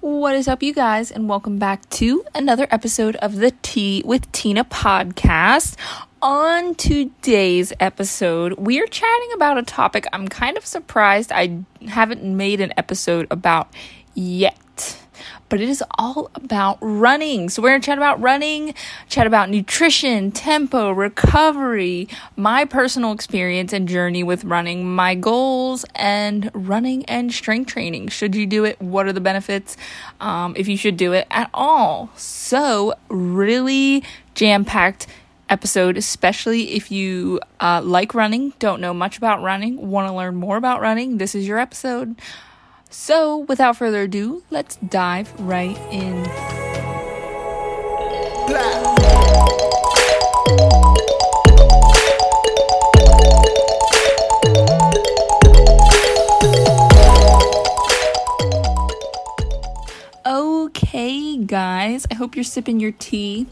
What is up, you guys, and welcome back to another episode of the Tea with Tina podcast. On today's episode, we are chatting about a topic I'm kind of surprised I haven't made an episode about yet but it is all about running. So we're going to chat about running, chat about nutrition, tempo, recovery, my personal experience and journey with running, my goals, and running and strength training. Should you do it? What are the benefits? Um, if you should do it at all. So, really jam packed episode, especially if you uh, like running, don't know much about running, want to learn more about running. This is your episode. So, without further ado, let's dive right in. Okay, guys, I hope you're sipping your tea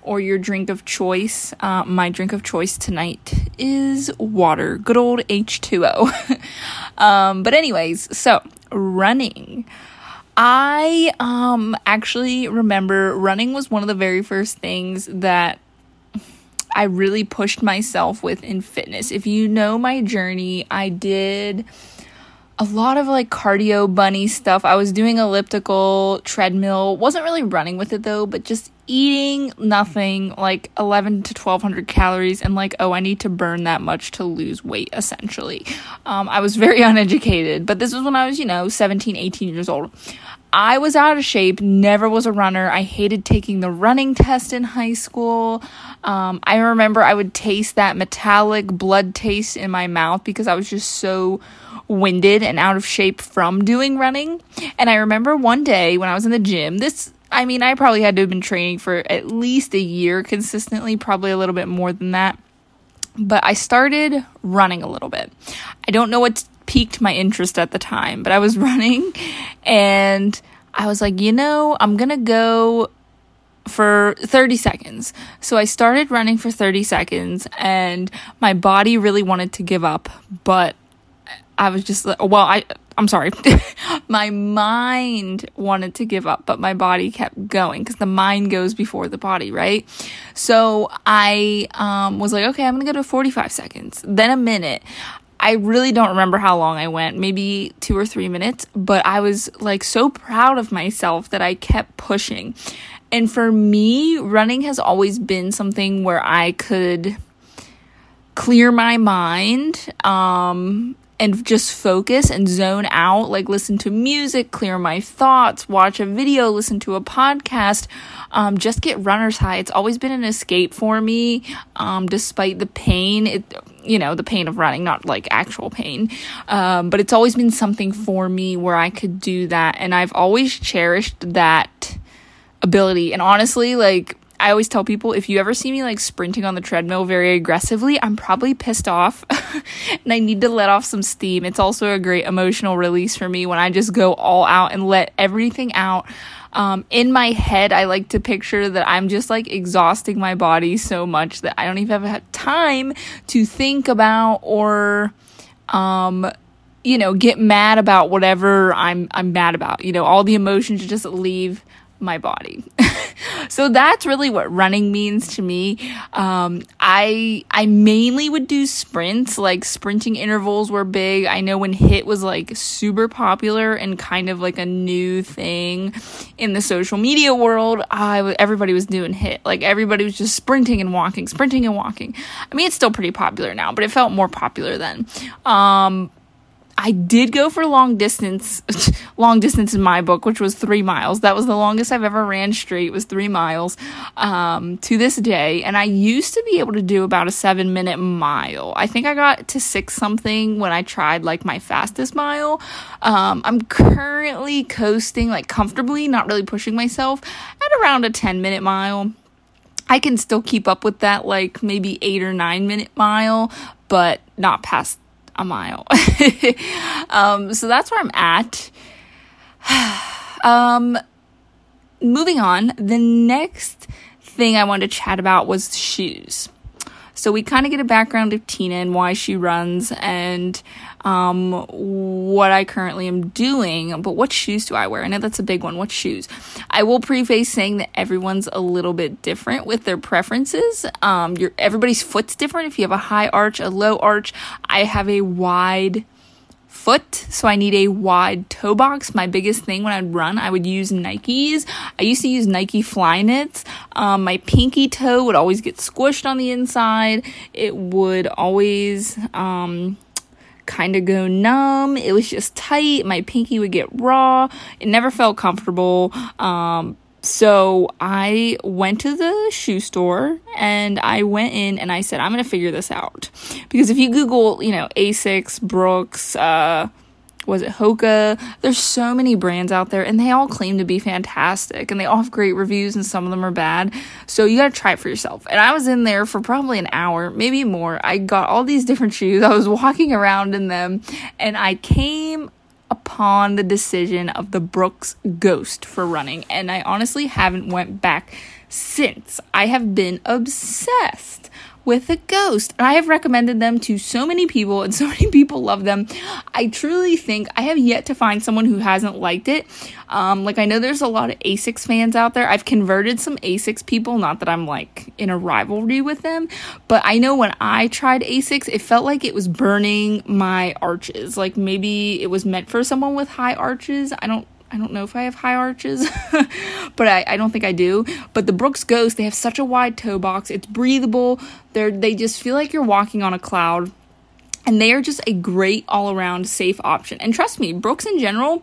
or your drink of choice. Uh, my drink of choice tonight is water, good old H2O. um, but, anyways, so running. I um actually remember running was one of the very first things that I really pushed myself with in fitness. If you know my journey, I did a lot of like cardio bunny stuff. I was doing elliptical, treadmill, wasn't really running with it though, but just eating nothing, like 11 to 1200 calories, and like, oh, I need to burn that much to lose weight essentially. Um, I was very uneducated, but this was when I was, you know, 17, 18 years old. I was out of shape, never was a runner. I hated taking the running test in high school. Um, I remember I would taste that metallic blood taste in my mouth because I was just so winded and out of shape from doing running. And I remember one day when I was in the gym, this, I mean, I probably had to have been training for at least a year consistently, probably a little bit more than that. But I started running a little bit. I don't know what piqued my interest at the time, but I was running and I was like, you know, I'm going to go for 30 seconds. So I started running for 30 seconds and my body really wanted to give up, but I was just like, well, I, I'm sorry. my mind wanted to give up, but my body kept going because the mind goes before the body, right? So I um, was like, okay, I'm to go to 45 seconds, then a minute. I really don't remember how long I went, maybe two or three minutes, but I was like so proud of myself that I kept pushing. And for me, running has always been something where I could clear my mind um, and just focus and zone out, like listen to music, clear my thoughts, watch a video, listen to a podcast, um, just get runner's high. It's always been an escape for me, um, despite the pain. It, you know, the pain of running, not like actual pain. Um, but it's always been something for me where I could do that. And I've always cherished that ability. And honestly, like, I always tell people if you ever see me like sprinting on the treadmill very aggressively, I'm probably pissed off and I need to let off some steam. It's also a great emotional release for me when I just go all out and let everything out. Um, in my head, I like to picture that I'm just like exhausting my body so much that I don't even have time to think about or, um, you know, get mad about whatever I'm I'm mad about. You know, all the emotions just leave my body. so that's really what running means to me. Um, I I mainly would do sprints, like sprinting intervals were big. I know when HIIT was like super popular and kind of like a new thing in the social media world. I everybody was doing HIIT. like everybody was just sprinting and walking, sprinting and walking. I mean, it's still pretty popular now, but it felt more popular then. Um, I did go for long distance, long distance in my book, which was three miles. That was the longest I've ever ran straight was three miles um, to this day. And I used to be able to do about a seven minute mile. I think I got to six something when I tried like my fastest mile. Um, I'm currently coasting like comfortably, not really pushing myself at around a 10 minute mile. I can still keep up with that like maybe eight or nine minute mile, but not past a mile. um, so that's where I'm at. um, moving on, the next thing I wanted to chat about was shoes. So we kind of get a background of Tina and why she runs and um, what I currently am doing. But what shoes do I wear? I know that's a big one. What shoes? I will preface saying that everyone's a little bit different with their preferences. Um, your everybody's foot's different. If you have a high arch, a low arch, I have a wide foot, so I need a wide toe box. My biggest thing when I'd run, I would use Nikes. I used to use Nike Flyknits. Um, my pinky toe would always get squished on the inside. It would always um, kind of go numb. It was just tight. My pinky would get raw. It never felt comfortable. Um, so I went to the shoe store and I went in and I said, I'm going to figure this out. Because if you Google, you know, Asics, Brooks, uh, was it Hoka? There's so many brands out there and they all claim to be fantastic and they all have great reviews and some of them are bad. So you got to try it for yourself. And I was in there for probably an hour, maybe more. I got all these different shoes. I was walking around in them and I came upon the decision of the Brooks Ghost for running, and I honestly haven't went back since. I have been obsessed with a ghost. And I have recommended them to so many people, and so many people love them. I truly think I have yet to find someone who hasn't liked it. Um, like, I know there's a lot of Asics fans out there. I've converted some Asics people, not that I'm like in a rivalry with them, but I know when I tried Asics, it felt like it was burning my arches. Like, maybe it was meant for someone with high arches. I don't I don't know if I have high arches, but I, I don't think I do. But the Brooks Ghost, they have such a wide toe box. It's breathable. They're they just feel like you're walking on a cloud. And they are just a great all around safe option. And trust me, Brooks in general,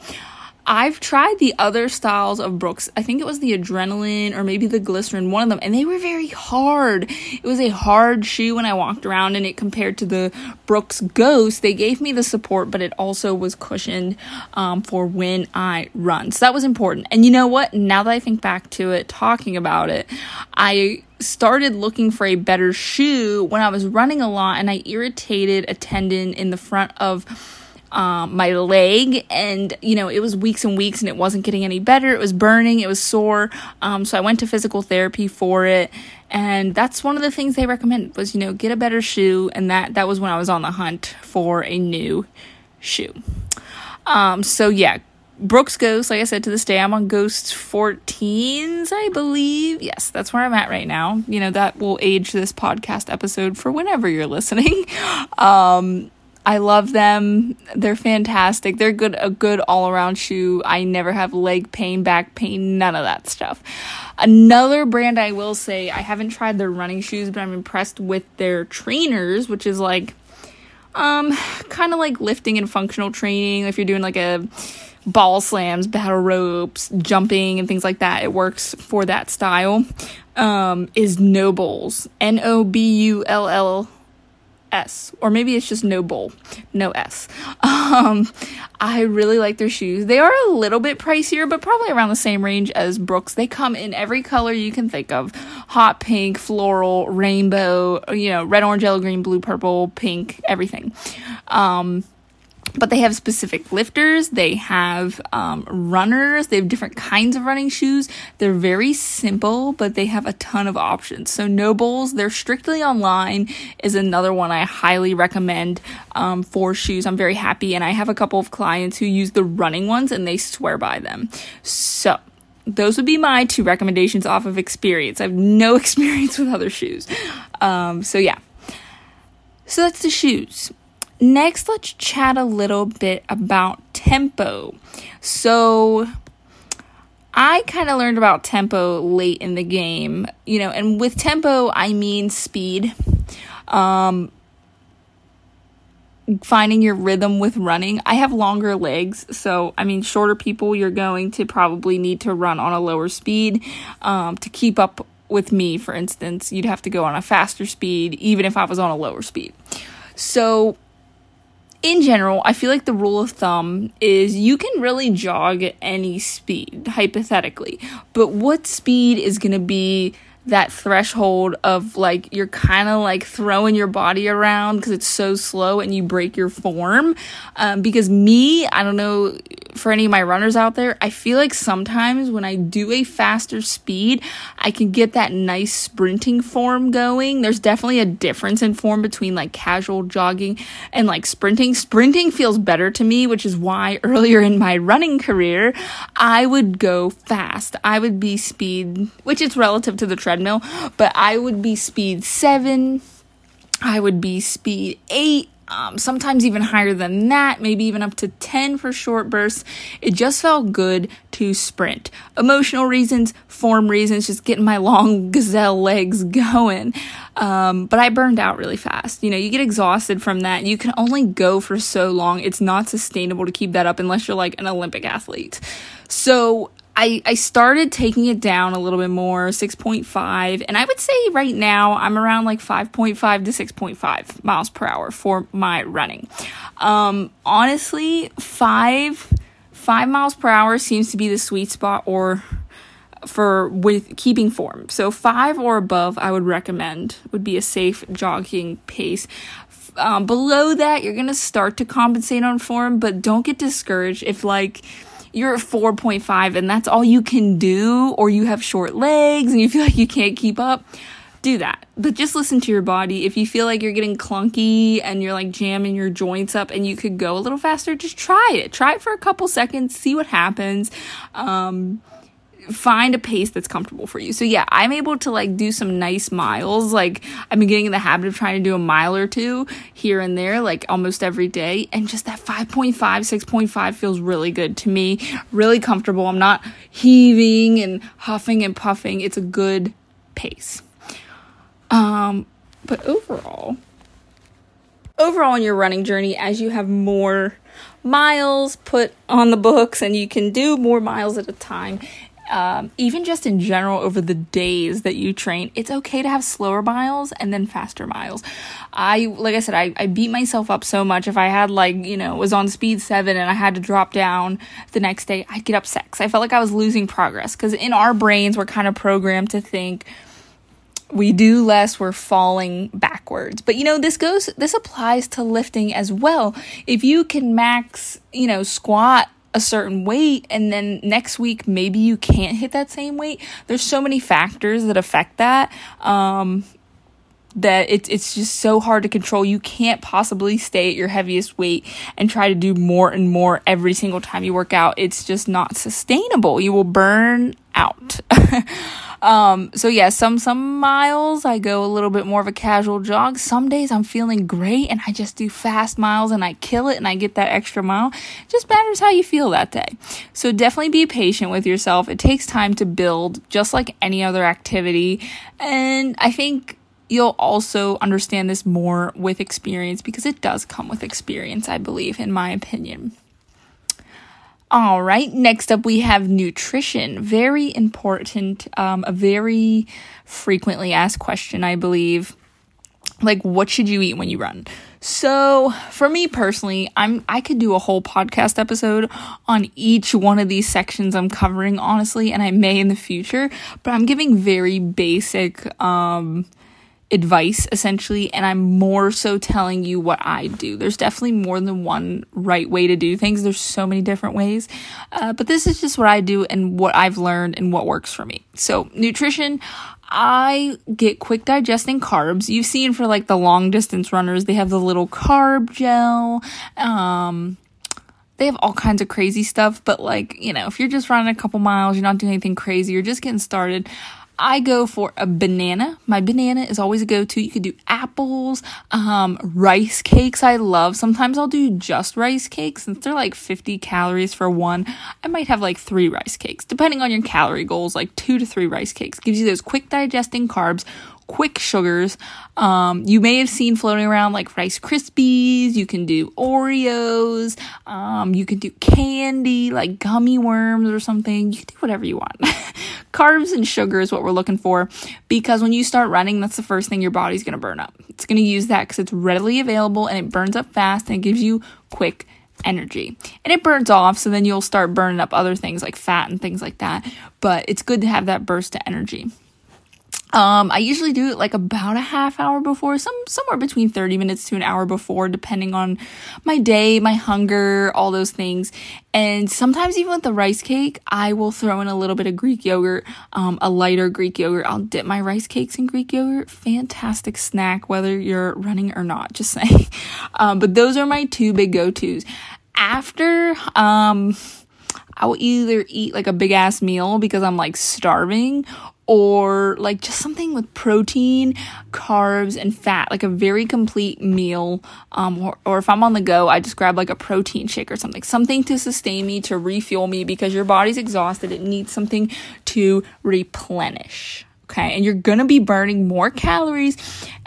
I've tried the other styles of Brooks. I think it was the adrenaline or maybe the glycerin, one of them, and they were very hard. It was a hard shoe when I walked around and it compared to the Brooks Ghost. They gave me the support, but it also was cushioned um, for when I run. So that was important. And you know what? Now that I think back to it, talking about it, I started looking for a better shoe when I was running a lot and I irritated a tendon in the front of um, my leg, and you know, it was weeks and weeks, and it wasn't getting any better. It was burning, it was sore. Um, so I went to physical therapy for it, and that's one of the things they recommended was you know get a better shoe, and that that was when I was on the hunt for a new shoe. Um, so yeah. Brooks Ghost, like I said, to this day, I'm on Ghost 14s, I believe. Yes, that's where I'm at right now. You know, that will age this podcast episode for whenever you're listening. Um, I love them. They're fantastic. They're good a good all-around shoe. I never have leg pain, back pain, none of that stuff. Another brand I will say, I haven't tried their running shoes, but I'm impressed with their trainers, which is like um kind of like lifting and functional training. If you're doing like a ball slams, battle ropes, jumping and things like that, it works for that style. Um is NOBULLs. N O B U L L S, or maybe it's just NOBULL, no S. Um, I really like their shoes. They are a little bit pricier, but probably around the same range as Brooks. They come in every color you can think of hot pink, floral, rainbow, you know, red, orange, yellow, green, blue, purple, pink, everything. Um, but they have specific lifters. They have um, runners. They have different kinds of running shoes. They're very simple but they have a ton of options. So NOBULLs they're strictly online is another one i highly recommend um, for shoes. I'm very happy and i have a couple of clients who use the running ones and they swear by them. So those would be my two recommendations off of experience. I have no experience with other shoes. Um, so yeah. So that's the shoes Next, let's chat a little bit about tempo. So, I kind of learned about tempo late in the game, you know, and with tempo, I mean speed. Um, finding your rhythm with running. I have longer legs, so I mean, shorter people, you're going to probably need to run on a lower speed um, to keep up with me, for instance. You'd have to go on a faster speed, even if I was on a lower speed. So, in general, I feel like the rule of thumb is you can really jog at any speed, hypothetically, but what speed is going to be that threshold of like you're kind of like throwing your body around because it's so slow and you break your form. Um, because me, I don't know for any of my runners out there, I feel like sometimes when I do a faster speed, I can get that nice sprinting form going. There's definitely a difference in form between like casual jogging and like sprinting. Sprinting feels better to me, which is why earlier in my running career, I would go fast. I would be speed, which is relative to the treadmill, but I would be speed seven. I would be speed eight um, sometimes even higher than that, maybe even up to 10 for short bursts. It just felt good to sprint. Emotional reasons, form reasons, just getting my long gazelle legs going. Um, but I burned out really fast. You know, you get exhausted from that. You can only go for so long. It's not sustainable to keep that up unless you're like an Olympic athlete. So I, I started taking it down a little bit more, 6.5, and I would say right now I'm around like 5.5 to 6.5 miles per hour for my running. Um, honestly, five five miles per hour seems to be the sweet spot or for with keeping form. So five or above, I would recommend would be a safe jogging pace. Um, below that, you're gonna start to compensate on form, but don't get discouraged if like you're at 4.5 and that's all you can do, or you have short legs and you feel like you can't keep up, do that. But just listen to your body. If you feel like you're getting clunky and you're like jamming your joints up and you could go a little faster, just try it. Try it for a couple seconds, see what happens. Um, find a pace that's comfortable for you. So yeah, I'm able to like do some nice miles. Like I've been getting in the habit of trying to do a mile or two here and there, like almost every day. And just that 5.5, 6.5 feels really good to me. Really comfortable. I'm not heaving and huffing and puffing. It's a good pace. Um, but overall, overall in your running journey, as you have more miles put on the books and you can do more miles at a time um, even just in general over the days that you train, it's okay to have slower miles and then faster miles. I, like I said, I, I beat myself up so much. If I had like, you know, was on speed seven and I had to drop down the next day, I'd get upset I felt like I was losing progress. Because in our brains, we're kind of programmed to think, we do less, we're falling backwards. But you know, this goes, this applies to lifting as well. If you can max, you know, squat a certain weight and then next week maybe you can't hit that same weight. There's so many factors that affect that. Um, that it's it's just so hard to control. You can't possibly stay at your heaviest weight and try to do more and more every single time you work out. It's just not sustainable. You will burn out. Um, so yeah, some some miles I go a little bit more of a casual jog. Some days I'm feeling great and I just do fast miles and I kill it and I get that extra mile. It just matters how you feel that day. So definitely be patient with yourself. It takes time to build, just like any other activity. And I think you'll also understand this more with experience because it does come with experience, I believe, in my opinion. All right, next up we have nutrition. Very important, um, a very frequently asked question, I believe. Like, what should you eat when you run? So, for me personally, I'm I could do a whole podcast episode on each one of these sections I'm covering, honestly, and I may in the future. But I'm giving very basic um, advice essentially and I'm more so telling you what I do. There's definitely more than one right way to do things. There's so many different ways. Uh, but this is just what I do and what I've learned and what works for me. So, nutrition, I get quick digesting carbs. You've seen for like the long distance runners, they have the little carb gel. Um, they have all kinds of crazy stuff, but like, you know, if you're just running a couple miles, you're not doing anything crazy, you're just getting started. I go for a banana. My banana is always a go-to. You could do apples, um, rice cakes. I love. Sometimes I'll do just rice cakes since they're like 50 calories for one. I might have like three rice cakes, depending on your calorie goals. Like two to three rice cakes gives you those quick digesting carbs quick sugars. Um, you may have seen floating around like Rice Krispies. You can do Oreos. Um, you can do candy like gummy worms or something. You can do whatever you want. Carbs and sugar is what we're looking for because when you start running, that's the first thing your body's going to burn up. It's going to use that because it's readily available and it burns up fast and it gives you quick energy. And it burns off, so then you'll start burning up other things like fat and things like that. But it's good to have that burst of energy. Um, I usually do it like about a half hour before, some somewhere between 30 minutes to an hour before, depending on my day, my hunger, all those things. And sometimes even with the rice cake, I will throw in a little bit of Greek yogurt, um, a lighter Greek yogurt. I'll dip my rice cakes in Greek yogurt. Fantastic snack, whether you're running or not, just saying. Um, but those are my two big go-tos. After, um, I will either eat like a big ass meal because I'm like starving or like just something with protein, carbs, and fat, like a very complete meal. Um, or, or if I'm on the go, I just grab like a protein shake or something, something to sustain me, to refuel me because your body's exhausted. It needs something to replenish. Okay. And you're going to be burning more calories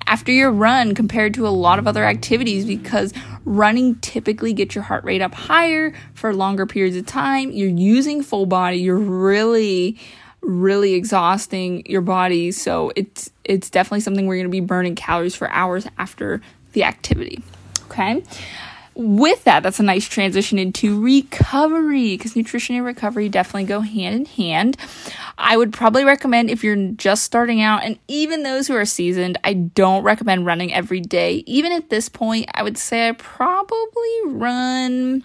after your run compared to a lot of other activities because running typically gets your heart rate up higher for longer periods of time. You're using full body. You're really really exhausting your body. So it's it's definitely something where you're going to be burning calories for hours after the activity. Okay? With that, that's a nice transition into recovery because nutrition and recovery definitely go hand in hand. I would probably recommend if you're just starting out, and even those who are seasoned, I don't recommend running every day. Even at this point, I would say I probably run.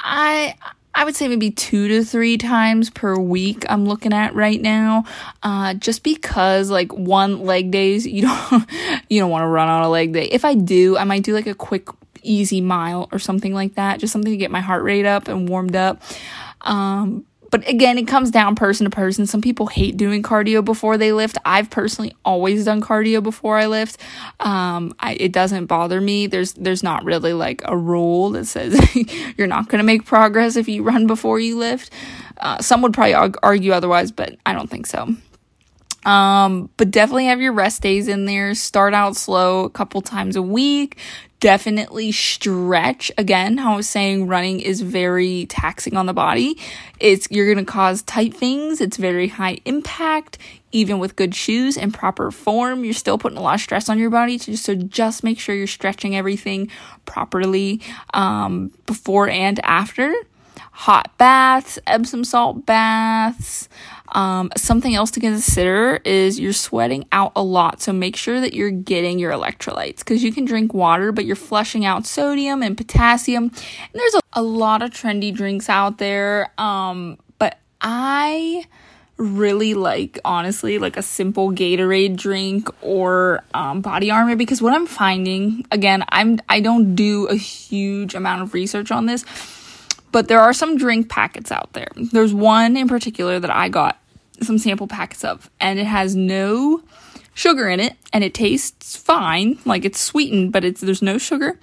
I I would say maybe two to three times per week I'm looking at right now. Uh, just because like one leg days, you don't, you don't want to run on a leg day. If I do, I might do like a quick, easy mile or something like that. Just something to get my heart rate up and warmed up. Um, but again, it comes down person to person. Some people hate doing cardio before they lift. I've personally always done cardio before I lift. Um, I, it doesn't bother me. There's there's not really like a rule that says you're not going to make progress if you run before you lift. Uh, some would probably argue otherwise, but I don't think so. Um, but definitely have your rest days in there. Start out slow a couple times a week definitely stretch. Again, how I was saying running is very taxing on the body. It's you're to cause tight things. It's very high impact. Even with good shoes and proper form, you're still putting a lot of stress on your body. To just, so just make sure you're stretching everything properly um, before and after. Hot baths, Epsom salt baths. Um, something else to consider is you're sweating out a lot, so make sure that you're getting your electrolytes because you can drink water, but you're flushing out sodium and potassium. And there's a, a lot of trendy drinks out there, um, but I really like honestly like a simple Gatorade drink or um, body armor because what I'm finding again I'm I don't do a huge amount of research on this but there are some drink packets out there. There's one in particular that I got some sample packets of, and it has no sugar in it, and it tastes fine. Like it's sweetened, but it's there's no sugar.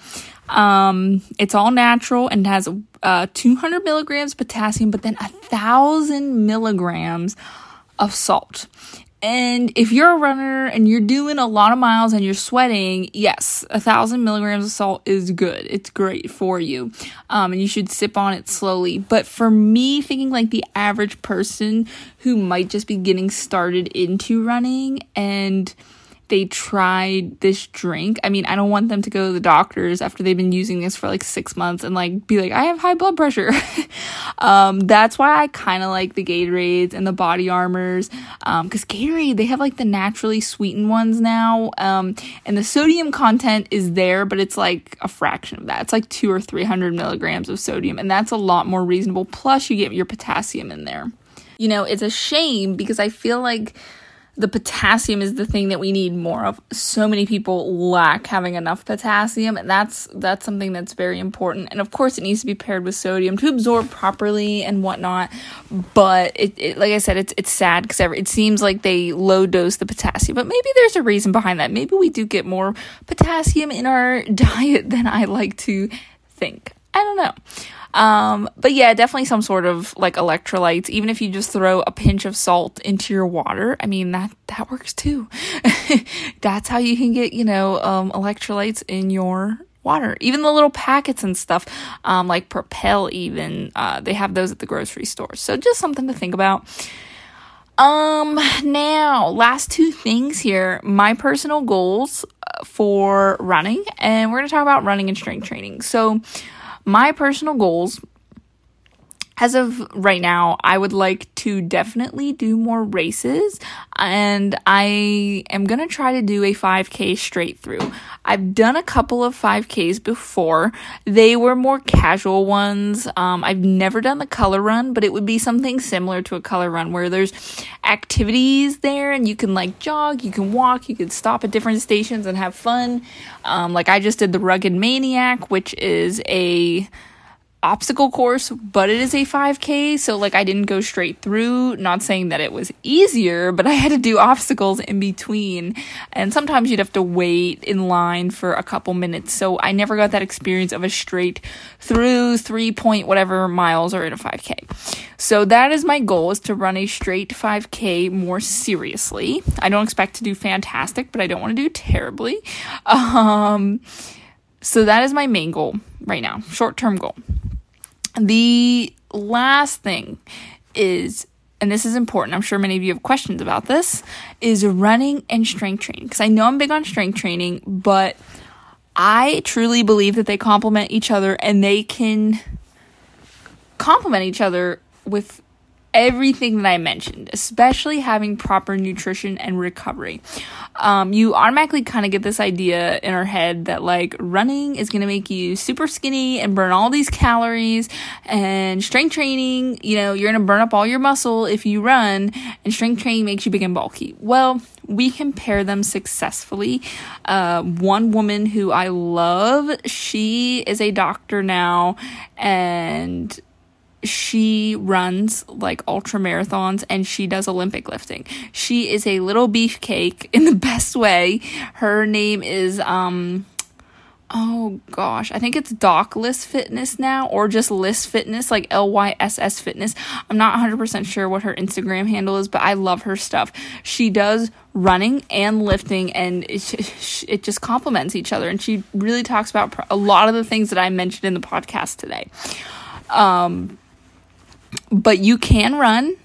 Um, it's all natural and has uh, 200 milligrams potassium, but then a thousand milligrams of salt. And if you're a runner and you're doing a lot of miles and you're sweating, yes, a thousand milligrams of salt is good. It's great for you. Um, and you should sip on it slowly. But for me, thinking like the average person who might just be getting started into running and they tried this drink. I mean, I don't want them to go to the doctors after they've been using this for like six months and like be like, I have high blood pressure. um, that's why I kind of like the Gatorades and the body armors. Um, cause Gatorade, they have like the naturally sweetened ones now. Um, and the sodium content is there, but it's like a fraction of that. It's like two or 300 milligrams of sodium. And that's a lot more reasonable. Plus, you get your potassium in there. You know, it's a shame because I feel like the potassium is the thing that we need more of. So many people lack having enough potassium, and that's that's something that's very important. And of course, it needs to be paired with sodium to absorb properly and whatnot. But it, it like I said, it's it's sad because it seems like they low dose the potassium, but maybe there's a reason behind that. Maybe we do get more potassium in our diet than I like to think. I don't know. Um, but yeah, definitely some sort of like electrolytes. Even if you just throw a pinch of salt into your water, I mean that that works too. That's how you can get you know um, electrolytes in your water. Even the little packets and stuff, um, like Propel, even uh, they have those at the grocery store. So just something to think about. Um, now, last two things here. My personal goals uh, for running, and we're going to talk about running and strength training. So, my personal goals as of right now, I would like to definitely do more races and I am going to try to do a 5k straight through. I've done a couple of 5ks before. They were more casual ones. Um, I've never done the color run, but it would be something similar to a color run where there's activities there and you can like jog, you can walk, you can stop at different stations and have fun. Um, like I just did the Rugged Maniac, which is a obstacle course, but it is a 5K. So, like, I didn't go straight through. Not saying that it was easier, but I had to do obstacles in between. And sometimes you'd have to wait in line for a couple minutes. So, I never got that experience of a straight through three point whatever miles or in a 5K. So, that is my goal is to run a straight 5K more seriously. I don't expect to do fantastic, but I don't want to do terribly. Um, so, that is my main goal right now, short term goal. The last thing is, and this is important, I'm sure many of you have questions about this, is running and strength training. Because I know I'm big on strength training, but I truly believe that they complement each other and they can complement each other with everything that I mentioned, especially having proper nutrition and recovery. Um, you automatically kind of get this idea in our head that like running is going to make you super skinny and burn all these calories, and strength training, you know, you're going to burn up all your muscle if you run, and strength training makes you big and bulky. Well, we pair them successfully. Uh, one woman who I love, she is a doctor now, and she runs like ultra marathons and she does Olympic lifting. She is a little beefcake in the best way. Her name is um oh gosh, I think it's Doc Lyss Fitness now or just Lyss Fitness, like L Y S S Fitness. I'm not 100% sure what her Instagram handle is, but I love her stuff. She does running and lifting and it, it just complements each other and she really talks about a lot of the things that I mentioned in the podcast today. Um but you can run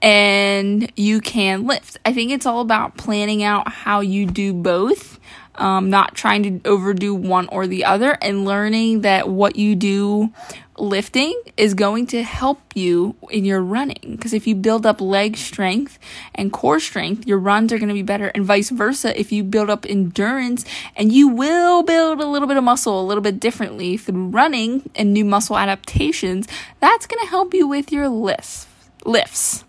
and you can lift. I think it's all about planning out how you do both, um, not trying to overdo one or the other, and learning that what you do lifting is going to help you in your running. Because if you build up leg strength and core strength, your runs are going to be better, and vice versa. If you build up endurance, and you will build a little bit of muscle a little bit differently through running and new muscle adaptations, that's going to help you with your lifts. Lifts.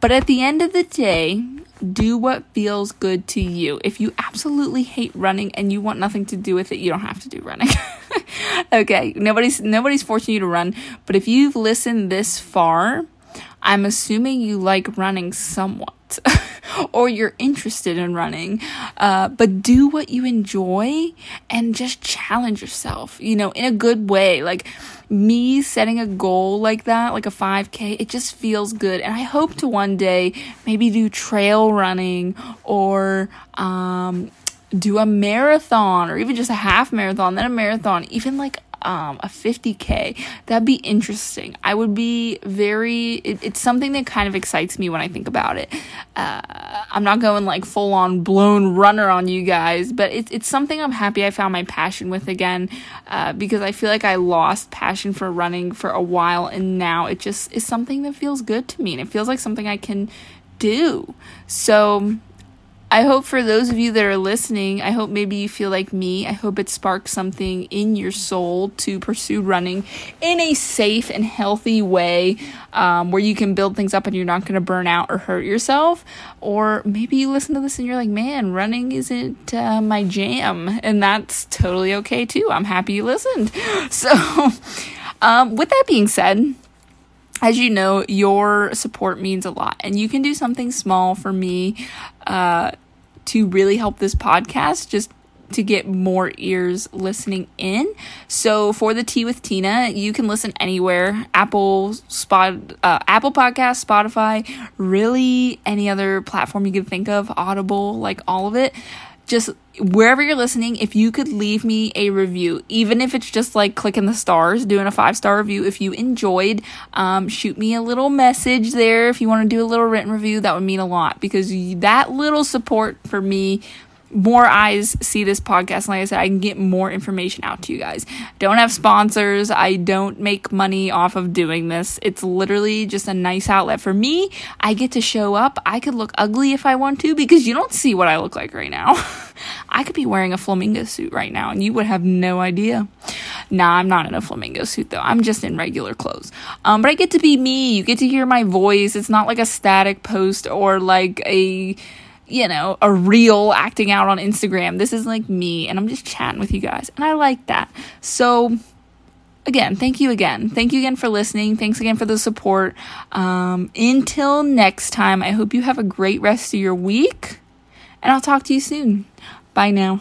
But at the end of the day, do what feels good to you. If you absolutely hate running and you want nothing to do with it, you don't have to do running. okay, nobody's nobody's forcing you to run, but if you've listened this far, I'm assuming you like running somewhat. or you're interested in running, uh, but do what you enjoy and just challenge yourself, you know, in a good way. Like me setting a goal like that, like a 5K, it just feels good. And I hope to one day maybe do trail running or, um, do a marathon or even just a half marathon, then a marathon, even like um, a 50k that'd be interesting. I would be very it, it's something that kind of excites me when i think about it. Uh, i'm not going like full on blown runner on you guys but it's, it's something i'm happy i found my passion with again uh, because i feel like i lost passion for running for a while and now it just is something that feels good to me and it feels like something i can do. So I hope for those of you that are listening, I hope maybe you feel like me. I hope it sparks something in your soul to pursue running in a safe and healthy way um, where you can build things up and you're not going to burn out or hurt yourself. Or maybe you listen to this and you're like, man, running isn't uh, my jam. And that's totally okay too. I'm happy you listened. So, um, with that being said, as you know, your support means a lot, and you can do something small for me uh, to really help this podcast just to get more ears listening in. So for the Tea with Tina, you can listen anywhere: Apple, Spot, uh, Apple Podcast, Spotify, really any other platform you can think of, Audible, like all of it just wherever you're listening, if you could leave me a review, even if it's just like clicking the stars, doing a five star review, if you enjoyed, um, shoot me a little message there. If you want to do a little written review, that would mean a lot because that little support for me more eyes see this podcast. Like I said, I can get more information out to you guys. Don't have sponsors. I don't make money off of doing this. It's literally just a nice outlet for me. I get to show up. I could look ugly if I want to because you don't see what I look like right now. I could be wearing a flamingo suit right now and you would have no idea. Nah, I'm not in a flamingo suit though. I'm just in regular clothes. Um, but I get to be me. You get to hear my voice. It's not like a static post or like a you know, a reel acting out on Instagram. This is like me, and I'm just chatting with you guys, and I like that. So, again, thank you again. Thank you again for listening. Thanks again for the support. Um, until next time, I hope you have a great rest of your week, and I'll talk to you soon. Bye now.